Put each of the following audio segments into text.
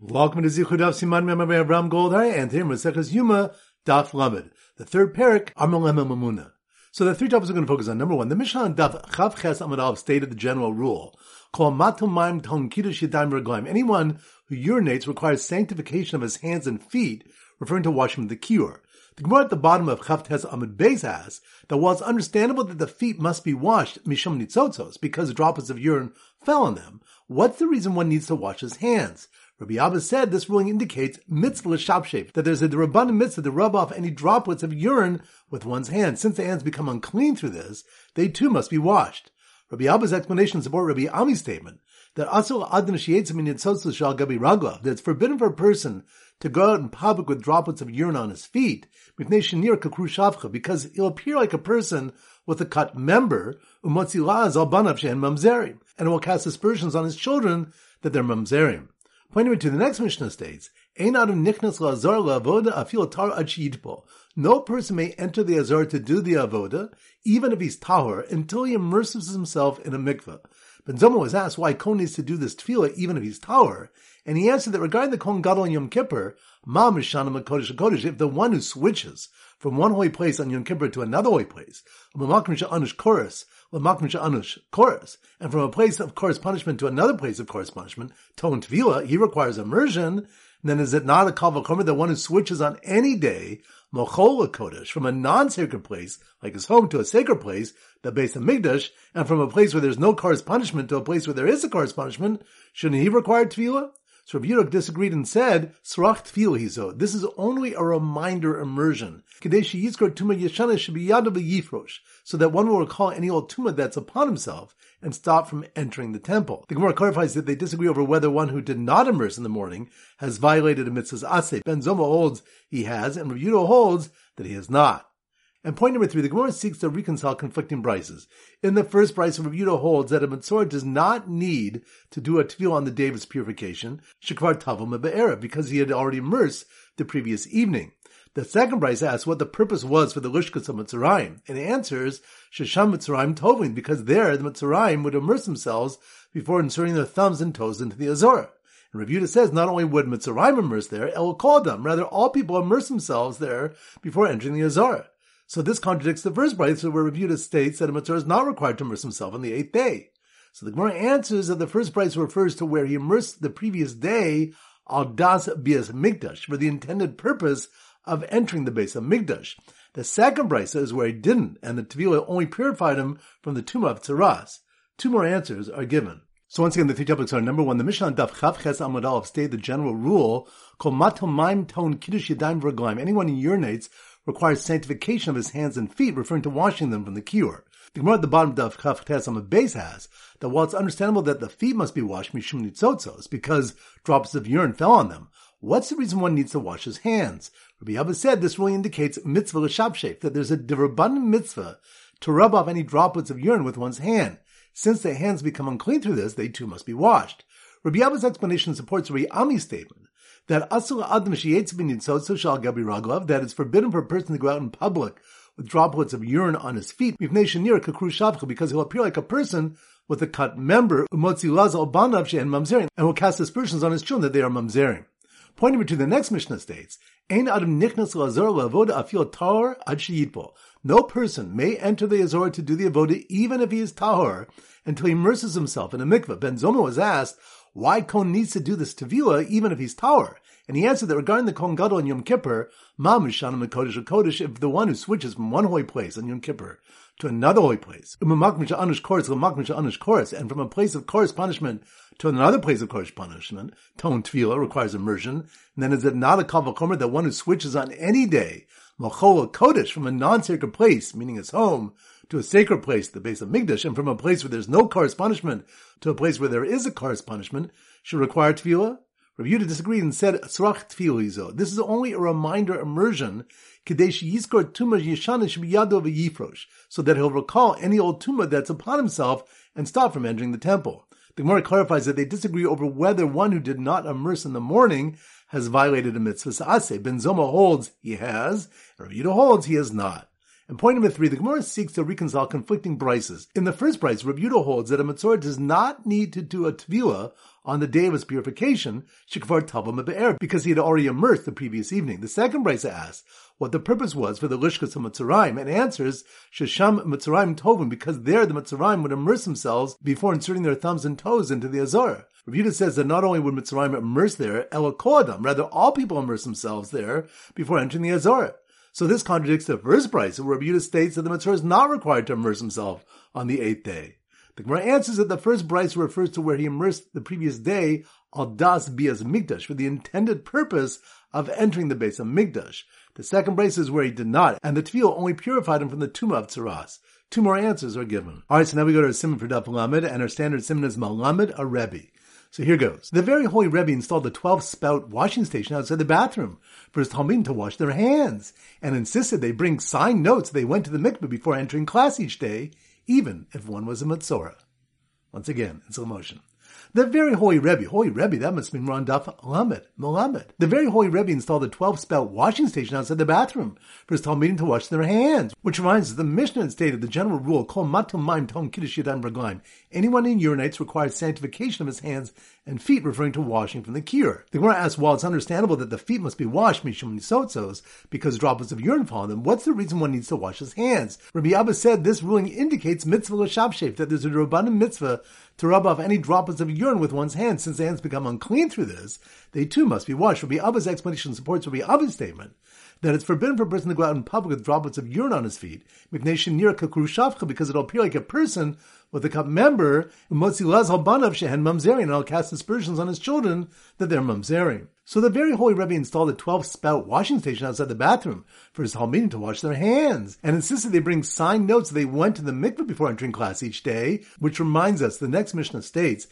Welcome to Zichud Daf Siman Memar Ram Goldhar and here Maseches Yuma Daf Lamed, the third parak Amalem Mamuna. So the three topics we're going to focus on. Number one, the Mishnah on Daf Chav Ches stated the general rule: Call Matumayim Ton Kiddush Yadayim Reglaim. Anyone who urinates requires sanctification of his hands and feet, referring to washing the kior. The Gemara at the bottom of Chav Amud Beis has that while it's understandable that the feet must be washed mishum nitzotzos because droplets of urine fell on them, what's the reason one needs to wash his hands? Rabbi Abba said this ruling indicates mitzvah l'shabshev, that there's a derabbanan mitzvah to rub off any droplets of urine with one's hands. Since the hands become unclean through this, they too must be washed. Rabbi Abba's explanation supports Rabbi Ami's statement that asul adin shal gabi ragla, that it's forbidden for a person to go out in public with droplets of urine on his feet, because he'll appear like a person with a cut member, and it will cast aspersions on his children that they're mamzerim. Pointing to the next Mishnah states, No person may enter the Azor to do the Avoda, even if he's Tahor, until he immerses himself in a mikveh. Ben Zoma was asked why Kohen needs to do this tevilah even if he's Tahor, and he answered that regarding the Kohen Gadol on Yom Kippur, Ma Mishana Kodesh Kodesh, if the one who switches from one holy place on Yom Kippur to another holy place, Anush Chorus, Anush Chorus, and from a place of course punishment to another place of course punishment, Ton Tvila, he requires immersion, then is it not a Kavachomer, the one who switches on any day, Mochola Kodesh, from a non-sacred place, like his home, to a sacred place, the base of Mikdash, and from a place where there's no cause punishment to a place where there is a cause punishment, shouldn't he require Tvila? So Rabbi Yudok disagreed and said, Srach tevilah hizo. This is only a reminder immersion. Kadeshi yizkor tuma yeshana should be yadav yifrosh, so that one will recall any old tuma that's upon himself and stop from entering the temple. The Gemara clarifies that they disagree over whether one who did not immerse in the morning has violated a mitzvah's aseh. Ben Zoma holds he has, and Yudok holds that he has not. And point number three, the Gemara seeks to reconcile conflicting brises. In the first brise, Yehuda holds that a Mitzvah does not need to do a tevilah on the day of his purification, shekvar tavam be'era, because he had already immersed the previous evening. The second brise asks what the purpose was for the Lishkas of Metzoraim, and it answers, Shesham Metzoraim Tovin, because there the Metzoraim would immerse themselves before inserting their thumbs and toes into the Azorah. And Yehuda says not only would Metzoraim immerse there, El them, rather all people immerse themselves there before entering the Azorah. So this contradicts the first brisa where Rabbi states that a Matzor is not required to immerse himself on the eighth day. So the Gemara answers that the first brisa refers to where he immersed the previous day al das bias mikdash for the intended purpose of entering the base of mikdash. The second brisa is where he didn't, and the Tevila only purified him from the tomb of Tzaras. Two more answers are given. So once again, the three topics are number one, the Mishnah Daf Chav Ches Amud stated the general rule, Kol Matom Ton Kiddush. Anyone who urinates requires sanctification of his hands and feet, referring to washing them from the kior. The Gemara at the bottom of Chaf Tes on the base has that while it's understandable that the feet must be washed mishum nitzotzos because drops of urine fell on them, what's the reason one needs to wash his hands? Rabbi Abba said this really indicates mitzvah l'shabshef, that there's a derabbanan mitzvah to rub off any droplets of urine with one's hand. Since the hands become unclean through this, they too must be washed. Rabbi Abba's explanation supports Rabbi Ami's statement that asul adam shal gabi raglav, that it's forbidden for a person to go out in public with droplets of urine on his feet, because he'll appear like a person with a cut member, and will cast aspersions on his children that they are mamzerim. Pointing to the next Mishnah states, Ein adam nichnas afil tar ad No person may enter the Azor to do the avoda even if he is tahor until he immerses himself in a mikveh. Ben Zoma was asked, why Kohen needs to do this tevila even if he's tahor. And he answered that regarding the Kohen Gadol on Yom Kippur, Ma Mishana Kodesh Kodesh, if the one who switches from one holy place on Yom Kippur to another holy place, and from a place of course punishment to another place of course punishment, Ton Tvila requires immersion, and then is it not a Kavachomer that one who switches on any day, Machola Kodesh, from a non-sacred place, meaning his home, to a sacred place, the base of Mikdash, and from a place where there's no cars punishment to a place where there is a cars punishment, should require tevilah? Rabbi Yehuda disagreed and said, Srach tevilah This is only a reminder immersion, kadesh yizkor tumah yeshanish biyado v'yifrosh, so that he'll recall any old tumah that's upon himself and stop from entering the temple. The Gemara clarifies that they disagree over whether one who did not immerse in the morning has violated a mitzvah sa'aseh. Ben Zoma holds he has, and Yehuda holds he has not. And point number three, the Gemara seeks to reconcile conflicting brises. In the first brise, Rabbi holds that a Matzorah does not need to do a Tvila on the day of his purification, Shikvar Tavam Be'er, because he had already immersed the previous evening. The second Brisa asks what the purpose was for the Lishkas of Metzoraim, and answers, Shesham Metzoraim Tovim, because there the Metzoraim would immerse themselves before inserting their thumbs and toes into the Azor. Rav says that not only would Metzoraim immerse there, Elokodam, rather all people immerse themselves there before entering the Azor. So this contradicts the first Brisa, where Rav states that the Mitzvah is not required to immerse himself on the eighth day. The Gemara answers that the first Brisa refers to where he immersed the previous day al das bias mikdash for the intended purpose of entering the base of mikdash. The second Brisa is where he did not, and the tevilah only purified him from the tumah of tzaras. Two more answers are given. All right, so now we go to our simon for Daf Lamed, and our standard simon is Malamed a Rebbe. So here goes. The very holy Rebbe installed a 12 spout washing station outside the bathroom for his Talmidim to wash their hands and insisted they bring signed notes they went to the mikveh before entering class each day, even if one was a Matzorah. Once again, in slow motion. The very holy Rebbe, holy Rebbe, that must mean Ron Daf Lamed, Melamed. The very holy Rebbe installed a 12 spout washing station outside the bathroom for his Talmidim to wash their hands, which reminds us the Mishnah stated the general rule, Kol Matum Maim Tom Kiddush Braglaim. Anyone in urinates requires sanctification of his hands and feet, referring to washing from the kior. The Gemara asks, while it's understandable that the feet must be washed, Mishum Nisotzos, because droplets of urine fall on them, what's the reason one needs to wash his hands? Rabbi Abba said this ruling indicates mitzvah l'shavshef, that there's a rabbanim mitzvah to rub off any droplets of urine with one's hands. Since the hands become unclean through this, they too must be washed. Rabbi Abba's explanation supports Rabbi Abba's statement that it's forbidden for a person to go out in public with droplets of urine on his feet, because it'll appear like a person with a cup member, and I'll cast aspersions on his children that they're Mamzerin. So the very holy Rebbe installed a 12 spout washing station outside the bathroom for his Talmidim to wash their hands, and insisted they bring signed notes that they went to the mikveh before entering class each day, which reminds us, the next Mishnah states,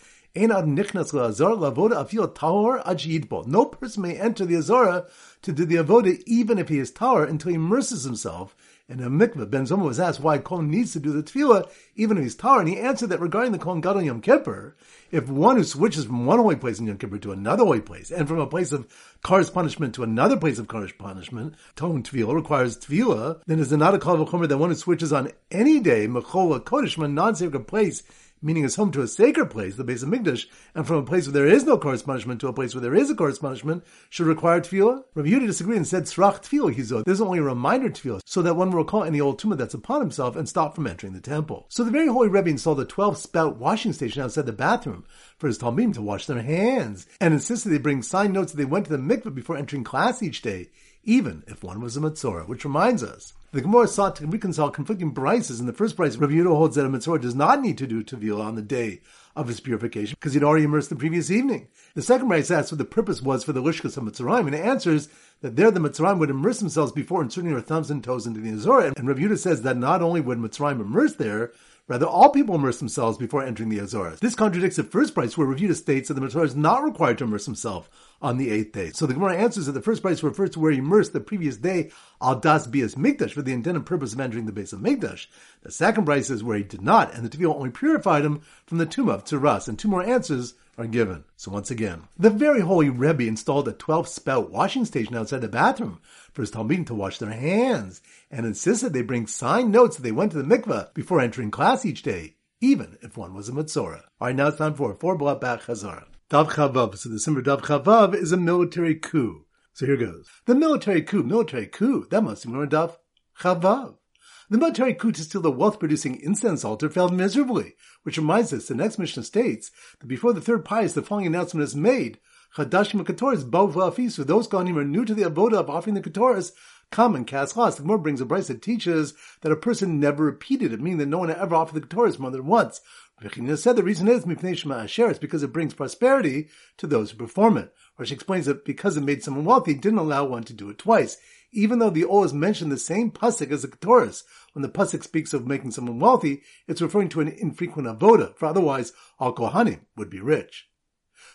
no person may enter the Azora to do the avoda even if he is tahor until he immerses himself in a mikveh. Ben Zoma was asked why Kohen needs to do the tevilah even if he's tahor, and he answered that regarding the Kohen Gadol Yom Kippur, if one who switches from one holy place in Yom Kippur to another holy place, and from a place of Kar's punishment to another place of Kar's punishment, Tone Tevilah requires Tevilah, then is it not a a that one who switches on any day, Mechola Kodesh, from a non-sacred place, meaning his home to a sacred place, the base of Mikdash, and from a place where there is no Kar's punishment to a place where there is a Kar's punishment, should require tevilah? Rabbi Yehuda disagreed and said, Srach tevilah hizod. There's only a reminder tevilah, so that one will recall any old tumah that's upon himself and stop from entering the temple. So the very holy Rebbe installed a 12 spout washing station outside the bathroom for his Talmidim to wash their hands, and insisted they bring signed notes that they went to the mikveh before entering class each day, even if one was a Matzorah, which reminds us, the Gemara sought to reconcile conflicting brises. In the first brise, Rabbi Yehuda holds that a Matzorah does not need to do Tevilah on the day of his purification because he'd already immersed the previous evening. The second brise asks what the purpose was for the Lishkas of Metzoraim, and answers that there the Metzoraim would immerse themselves before inserting their thumbs and toes into the Azorah. And Rabbi Yehuda says that not only would Metzoraim immerse there, Rather, all people immerse themselves before entering the Azores. This contradicts the first brisa where Revuta states that the Mitzvah is not required to immerse himself on the eighth day. So the Gemara answers that the first brisa refers to where he immersed the previous day al das bias mikdash for the intended purpose of entering the base of mikdash. The second brisa is where he did not, and the Tevilah only purified him from the tumah of Tzuras. And two more answers are given. So once again, the very holy Rebbe installed a 12 spout washing station outside the bathroom for his Talmidim to wash their hands and insisted they bring signed notes that they went to the mikveh before entering class each day, even if one was a Matzorah. Alright, now it's time for a four block back Chazara. Daf Chavav. So the symbol Daf Chavav is a military coup. So here goes. The military coup, military coup, that must be more Daf Chavav. The military coup to steal the wealth-producing incense altar failed miserably, which reminds us, the next Mishnah states that before the third pais, the following announcement is made. Chadashim Katoris, Bav Afisu, those Kohanim are new to the avoda of offering the Katoris, come and cast lots. The Gemara brings a brisa that teaches that a person never repeated it, meaning that no one ever offered the Katoris more than once. Vechina said the reason is It's because it brings prosperity to those who perform it. Or she explains that because it made someone wealthy, it didn't allow one to do it twice even though the Oz mentioned the same pasuk as the Ketores. When the pasuk speaks of making someone wealthy, it's referring to an infrequent avoda, for otherwise all Kohanim would be rich.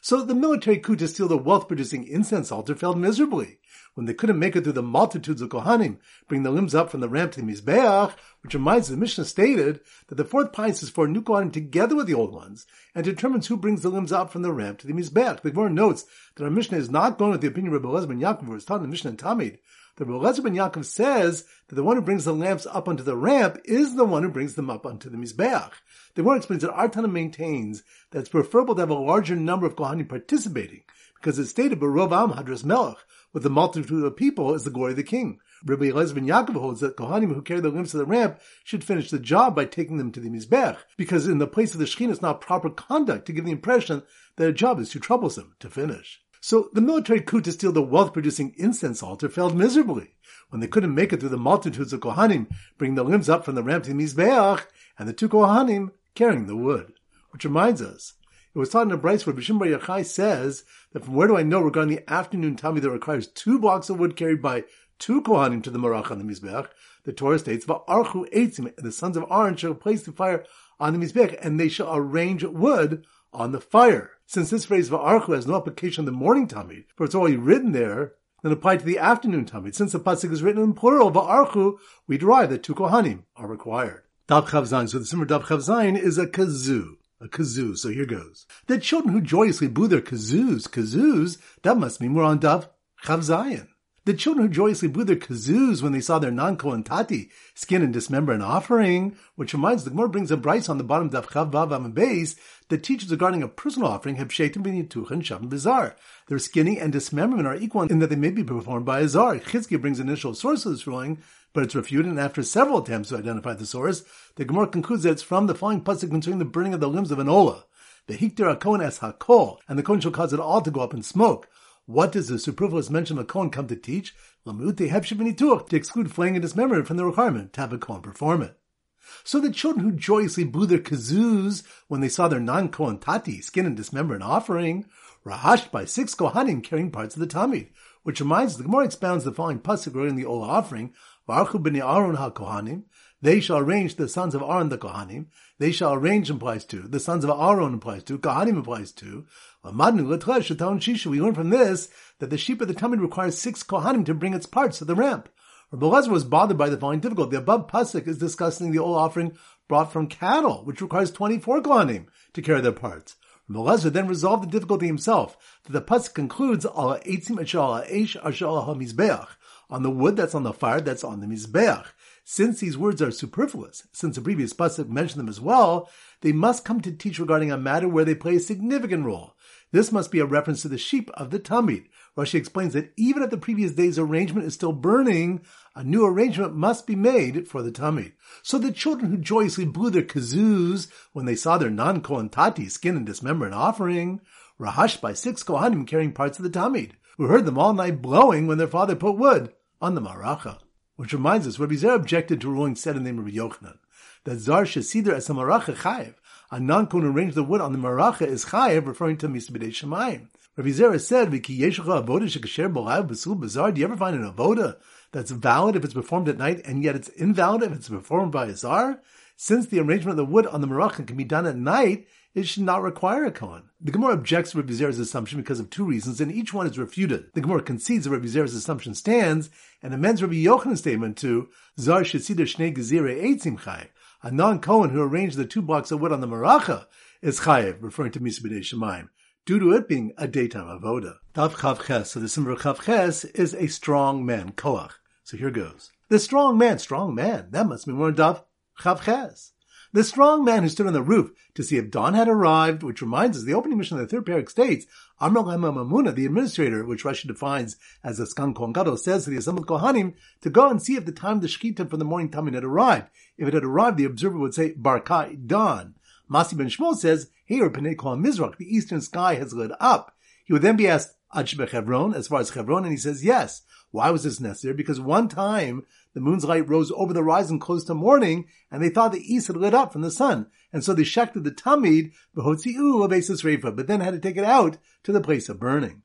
So the military coup to steal the wealth-producing incense altar failed miserably. When they couldn't make it through the multitudes of Kohanim, bring the limbs up from the ramp to the Mizbeach, which reminds the Mishnah stated that the fourth pais is for new Kohanim together with the old ones and determines who brings the limbs up from the ramp to the Mizbeach. The Gemara notes that our Mishnah is not going with the opinion of Rabbi Elazar ben Yaakov, who is taught in the Mishnah and Tamid. The Elazar ben Yaakov says that the one who brings the lamps up onto the ramp is the one who brings them up onto the Mizbeach. The Gemara explains that our Tana maintains that it's preferable to have a larger number of Kohanim participating because it's stated, Barov Am Hadras Melech, with the multitude of people is the glory of the king. Rabbi Eliezer ben Yaakov holds that Kohanim who carry the lamps to the ramp should finish the job by taking them to the Mizbeach, because in the place of the Shekhinah it's not proper conduct to give the impression that a job is too troublesome to finish. So the military coup to steal the wealth-producing incense altar failed miserably when they couldn't make it through the multitudes of Kohanim bringing the limbs up from the ramp to Mizbeach and the two Kohanim carrying the wood. Which reminds us, it was taught in a brisa where Bishim Bar says that from where do I know regarding the afternoon Tamid that requires two blocks of wood carried by two Kohanim to the Marach on the Mizbeach, the Torah states, Va'archu Eitzim, and the sons of Aaron shall place the fire on the Mizbeach, and they shall arrange wood on the fire. Since this phrase Va'archu has no application in the morning Tamid, for it's already written there, then applied to the afternoon Tamid. Since the Pasuk is written in plural, Va'archu, we derive that two Kohanim are required. Daf Chav Zayin. So the Simmer Daf Chav Zayin is a kazoo. A kazoo. So here goes. The children who joyously blew their kazoos, kazoos, that must mean we're on Daf Chav Zayin. The children who joyously blew their kazoos when they saw their non-Kohen tati skin and dismember an offering, which reminds the Gemara brings a brisa on the bottom of Chav Vav Am base that teaches regarding a personal offering have shetim b'nituch and shavim bizar. Their skinning and dismemberment are equal in that they may be performed by a zar. Chizkiah brings initial source of this ruling, but it's refuted, and after several attempts to identify the source, the Gemara concludes that it's from the following pasuk concerning the burning of the limbs of an olah. The hikter Kohen as hakol, and the Kohen shall cause it all to go up in smoke. What does the superfluous mention of a Kohen come to teach? To exclude flaying and dismemberment from the requirement to have a Kohen perform it. So the children who joyously blew their kazoos when they saw their non-Kohen tati skin and dismember an offering were hashed by six Kohanim carrying parts of the Tamid, which reminds the Gemara expounds the following pasuk regarding the Ola offering, Varchu b'nei Aaron ha-Kohanim, they shall arrange the sons of Aaron the Kohanim. They shall arrange implies to. The sons of Aaron implies to. Kohanim implies to. We learn from this that the sheep of the Tamid requires six Kohanim to bring its parts to the ramp. Rabbi Lezer was bothered by the following difficulty. The above pasuk is discussing the old offering brought from cattle, which requires 24 Kohanim to carry their parts. Rabbi Lezer then resolved the difficulty himself, that the pasuk concludes, on the wood that's on the fire that's on the Mizbeach. Since these words are superfluous, since the previous pasuk mentioned them as well, they must come to teach regarding a matter where they play a significant role. This must be a reference to the sheep of the Tamid. Rashi explains that even if the previous day's arrangement is still burning, a new arrangement must be made for the Tamid. So the children who joyously blew their kazoos when they saw their non-Kohen tati skin and dismember an offering were hushed by six Kohanim carrying parts of the Tamid, who heard them all night blowing when their father put wood on the Maracha. Which reminds us, Rabbi Zera objected to a ruling said in the name of Rabbi Yochanan, that Zar Shesider as a Maracha Chayev, a non-Kohen arranged the wood on the Maracha is Chayev, referring to Misbedei Shemayim. Rabbi Zera said, "V'ki yeshacha avoda shekasher b'lav b'sul b'zar." Do you ever find an avoda that's valid if it's performed at night, and yet it's invalid if it's performed by a zar? Since the arrangement of the wood on the maracha can be done at night, it should not require a kohen. The Gemara objects to Rabbi Zera's assumption because of two reasons, and each one is refuted. The Gemara concedes that Rabbi Zera's assumption stands, and amends Rabbi Yochanan's statement to Zar Shesider Shnei Gezire Eitzim Chai. A non-Kohen who arranged the two blocks of wood on the maracha is chayev, referring to Misbedei Shemaim due to it being a daytime avoda. Daf Chav so the symbol of Chav is a strong man, koach. So here goes. The strong man, strong man, that must be more Daf Chav. The strong man who stood on the roof to see if dawn had arrived, which reminds us the opening Mishnah of the third parak states, Amr Mamuna, the administrator, which Rashi defines as a skan Kohen Gadol, says to the assembled Kohanim to go and see if the time of the Shkita for the morning Tamid had arrived. If it had arrived, the observer would say, Barkai, dawn. Masi ben Shmuel says, here, Panei Kol Mizrach, the eastern sky has lit up. He would then be asked, Ad Hebron, as far as Hebron, and he says, yes. Why was this necessary? Because one time the moon's light rose over the horizon close to morning, and they thought the east had lit up from the sun. And so they shechted the tamid, behotzi'u abesis refa, but then had to take it out to the place of burning.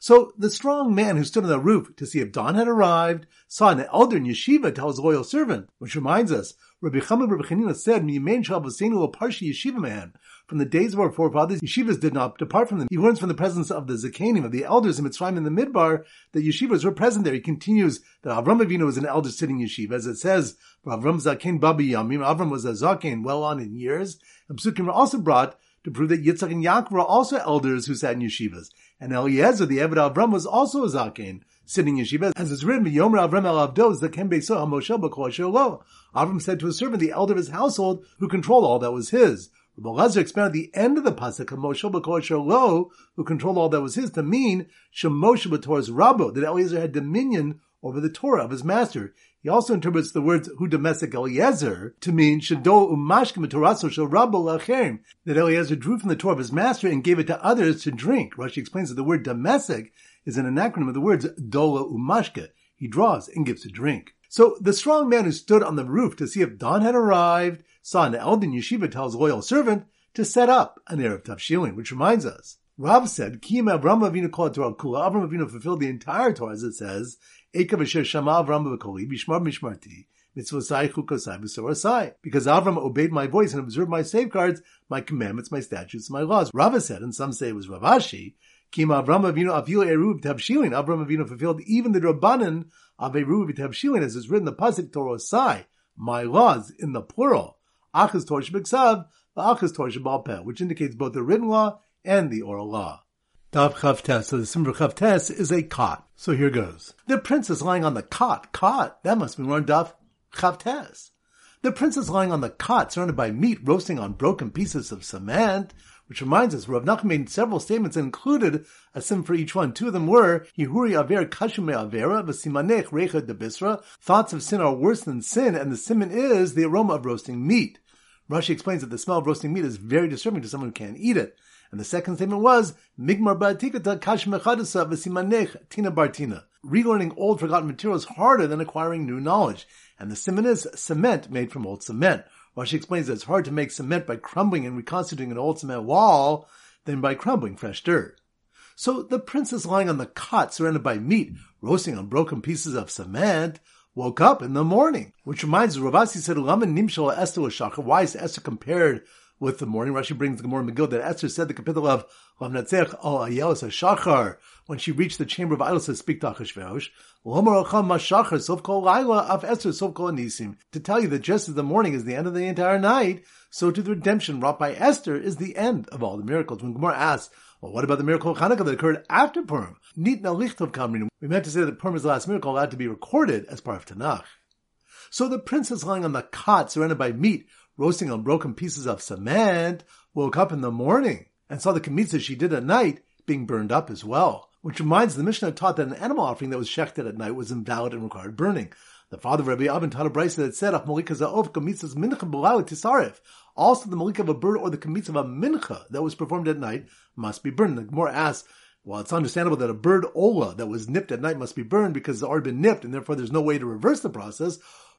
So the strong man who stood on the roof to see if dawn had arrived saw an elder in yeshiva tell his loyal servant, which reminds us, Rabbi Chama Rabbi Chanina said, "Miyamein shal parshi yeshiva man." from the days of our forefathers, yeshivas did not depart from them. He learns from the presence of the Zakanim, of the elders in Mitzrayim in the Midbar, that yeshivas were present there. He continues that Avram Avinu was an elder sitting yeshiva, as it says, Avram Zaken Babi Yamim, Avram was a Zaken, well on in years. And Psukim were also brought to prove that Yitzchak and Yaakov were also elders who sat in yeshivas. And Eliezer, the Eved Avram, was also a Zaken, sitting in yeshiva, as it's written, Yomer Avram el Avdos, the Ken Beiso HaMoshe B'Kol Lo. Avram said to a servant, the elder of his household, who controlled all that was his. Rabbi expanded the end of the pasuk Moshe B'Kol who controlled all that was his, to mean Shemoshe B'Torah's Rabbo, that Eliezer had dominion over the Torah of his master. He also interprets the words "who domestic Eliezer" to mean "shado umashkim toraso shel rabbo lacherim," that Eliezer drew from the Torah of his master and gave it to others to drink. Rashi explains that the word domestic is an acronym of the words dola umashke. He draws and gives a drink. So the strong man who stood on the roof to see if dawn had arrived saw an elder in yeshiva tell his loyal servant to set up an Erev Tavshilin, which reminds us. Rav said, Kim Avram Avinu kol Torah kula. Avram Avinu fulfilled the entire Torah, as it says, Ekav asher shama Avram b'koli, bishmar mishmarti, mitzvosai chukosai b'sorasai. Because Avram obeyed my voice and observed my safeguards, my commandments, my statutes, my laws. Rava said, and some say it was Rav Ashi, Kim Avram Avinu avil eruv tabshilin. Avram Avinu fulfilled even the rabbanan of eruv tabshilin, as is written the Torah Sai, my laws in the plural. Achas Torah B'Ksav, the Achas Torah Balpeh, which indicates both the written law and the oral law. Daf Chavtes. So the symbol Chavtes is a cot. So here goes. The princess lying on the cot. Cot. That must be more Daf Chavtes. The princess lying on the cot, surrounded by meat roasting on broken pieces of cement. Which reminds us, Rav Nachman made several statements and included a sim for each one. Two of them were, Yihuri Aver Kashume Avera, Vasimanech Recha de Bisra. Thoughts of sin are worse than sin, and the simon is the aroma of roasting meat. Rashi explains that the smell of roasting meat is very disturbing to someone who can't eat it. And the second statement was, Migmar Ba'atikata Kash Mechadasa Vasimanech Tina Bartina. Relearning old forgotten material is harder than acquiring new knowledge. And the simon is cement made from old cement. Rashi explains that it's hard to make cement by crumbling and reconstituting an old cement wall than by crumbling fresh dirt. So the princess lying on the cot surrounded by meat, roasting on broken pieces of cement, woke up in the morning. Which reminds Rav Assi said, Nimshal Esther Shachar. Why is Esther compared with the morning. Rashi brings the Gemara Megillah that Esther said the capital of Lavnatzech al Ayelis Shachar when she reached the chamber of idols to speak to Achashverosh. Of to tell you that just as the morning is the end of the entire night, so to the redemption wrought by Esther is the end of all the miracles. When Gemara asks, well, what about the miracle of Hanukkah that occurred after Purim? Nitna Lichtov Kamrin. We meant to say that Purim is the last miracle allowed to be recorded as part of Tanakh. So the princess lying on the cot surrounded by meat roasting on broken pieces of cement, woke up in the morning and saw the kmitza she did at night being burned up as well. Which reminds the Mishnah taught that an animal offering that was shechted at night was invalid and required burning. The father of Rabbi Avin taught a brisa that said, Also, the malika of a bird or the kamitz of a mincha that was performed at night must be burned. The Gemara asks, well, it's understandable that a bird ola that was nipped at night must be burned because it's already been nipped and therefore there's no way to reverse the process.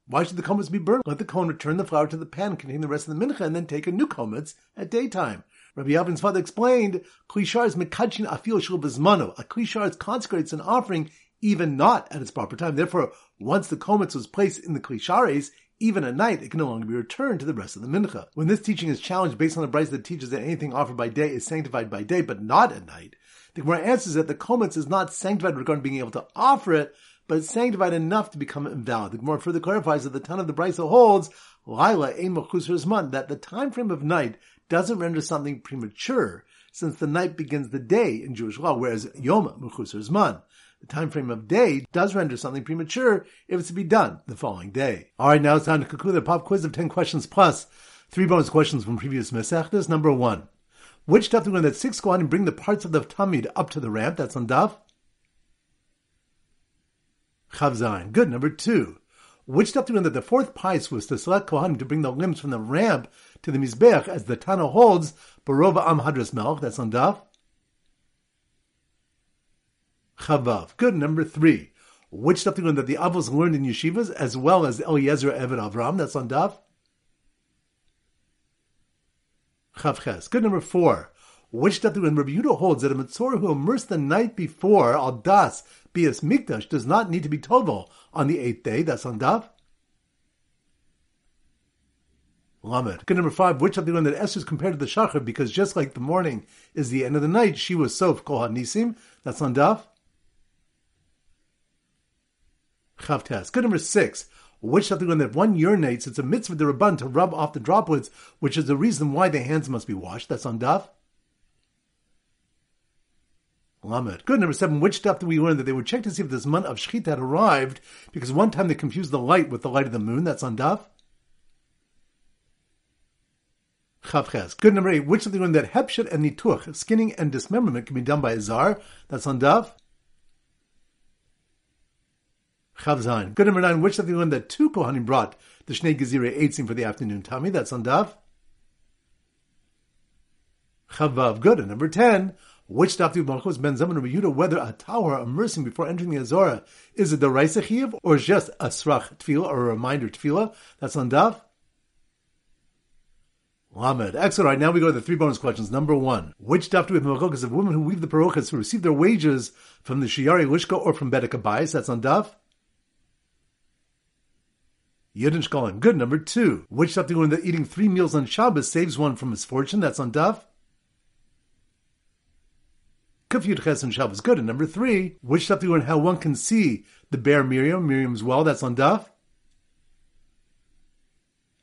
Why should the kometz be burned? Let the kohen return the flour to the pan containing the rest of the mincha and then take a new kometz at daytime. Rabbi Avin's father explained, Klishar is mekachin afil shul bezmano. A klishar is consecrates an offering even not at its proper time. Therefore, once the kometz was placed in the klishares, even at night, it can no longer be returned to the rest of the mincha. When this teaching is challenged based on the brisa that teaches that anything offered by day is sanctified by day, but not at night, the Gemara answers that the kometz is not sanctified regarding being able to offer it, but it's sanctified enough to become invalid. The Gemara further clarifies that the ton of the Brisa holds Laila Mon, that the time frame of night doesn't render something premature, since the night begins the day in Jewish law, whereas Yom Zman. The time frame of day does render something premature if it's to be done the following day. All right, now it's time to conclude the pop quiz of 10 questions plus three bonus questions from previous Mesechtas. Number one. Which daf we learn that six go on and bring the parts of the Tamid up to the ramp? That's on daf. Chavzain. Good. Number two. Which stuff do we know that the fourth piece was to select Kohanim to bring the limbs from the ramp to the Mizbeach, as the Tana holds, Barova Am Hadras Melch, that's on Daf. Chavav. Good. Number three. Which stuff do we know that the Avos learned in yeshivas, as well as Eliezer Eved Avram, that's on Daf. Chavches. Good. Number four. Which we know Rabbi holds that a Mitzvah who immersed the night before, Al Das, Bias Mikdash does not need to be Tovel on the eighth day. That's on Daf. Lamed. Good number five, which of the one that Esther is compared to the Shachar because just like the morning is the end of the night, she was Sof Kol HaNisim. That's on Daf. Chavtes. Good number six, which of the one that one urinates, it's a mitzvah the Rabban to rub off the droplets, which is the reason why the hands must be washed. That's on Daf. Lamed. Good. Number seven, which stuff do we learn that they would check to see if this month of Shechit had arrived, because one time they confused the light with the light of the moon. That's on Daf. Chavches. Good number eight. Which of the one that hepshet and nituch, skinning and dismemberment, can be done by a zar? That's on Daf. Chavzain. Good number nine. Which of the one that two kohanim brought the shnei gezira eitzim for the afternoon tamid? That's on Daf. Chavav. Good. And number ten. Which daf do Malchus ben Zaman Yehuda whether a tahor immersing before entering the Azora is a deraisa chiv or just a srach tevilah or a reminder tevilah? That's on daf. Lamed. Excellent. Right now we go to the three bonus questions. Number one, which daf do Malchus of women who weave the parochas who receive their wages from the Shiari Lishka or from Bedek Abayis? That's on daf. Yidden Shkolim. Good. Number two, which daf do we that eating three meals on Shabbos saves one from misfortune? That's on daf. Kafyud Ches and Shabbos. Good. And number three, which stuff do you learn how one can see the bear Miriam, Miriam's well? That's on Daf.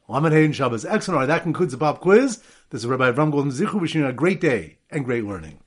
Lamed and Shabbos. Excellent. Right, that concludes the pop quiz. This is Rabbi Avram Golden Zichu wishing you a great day and great learning.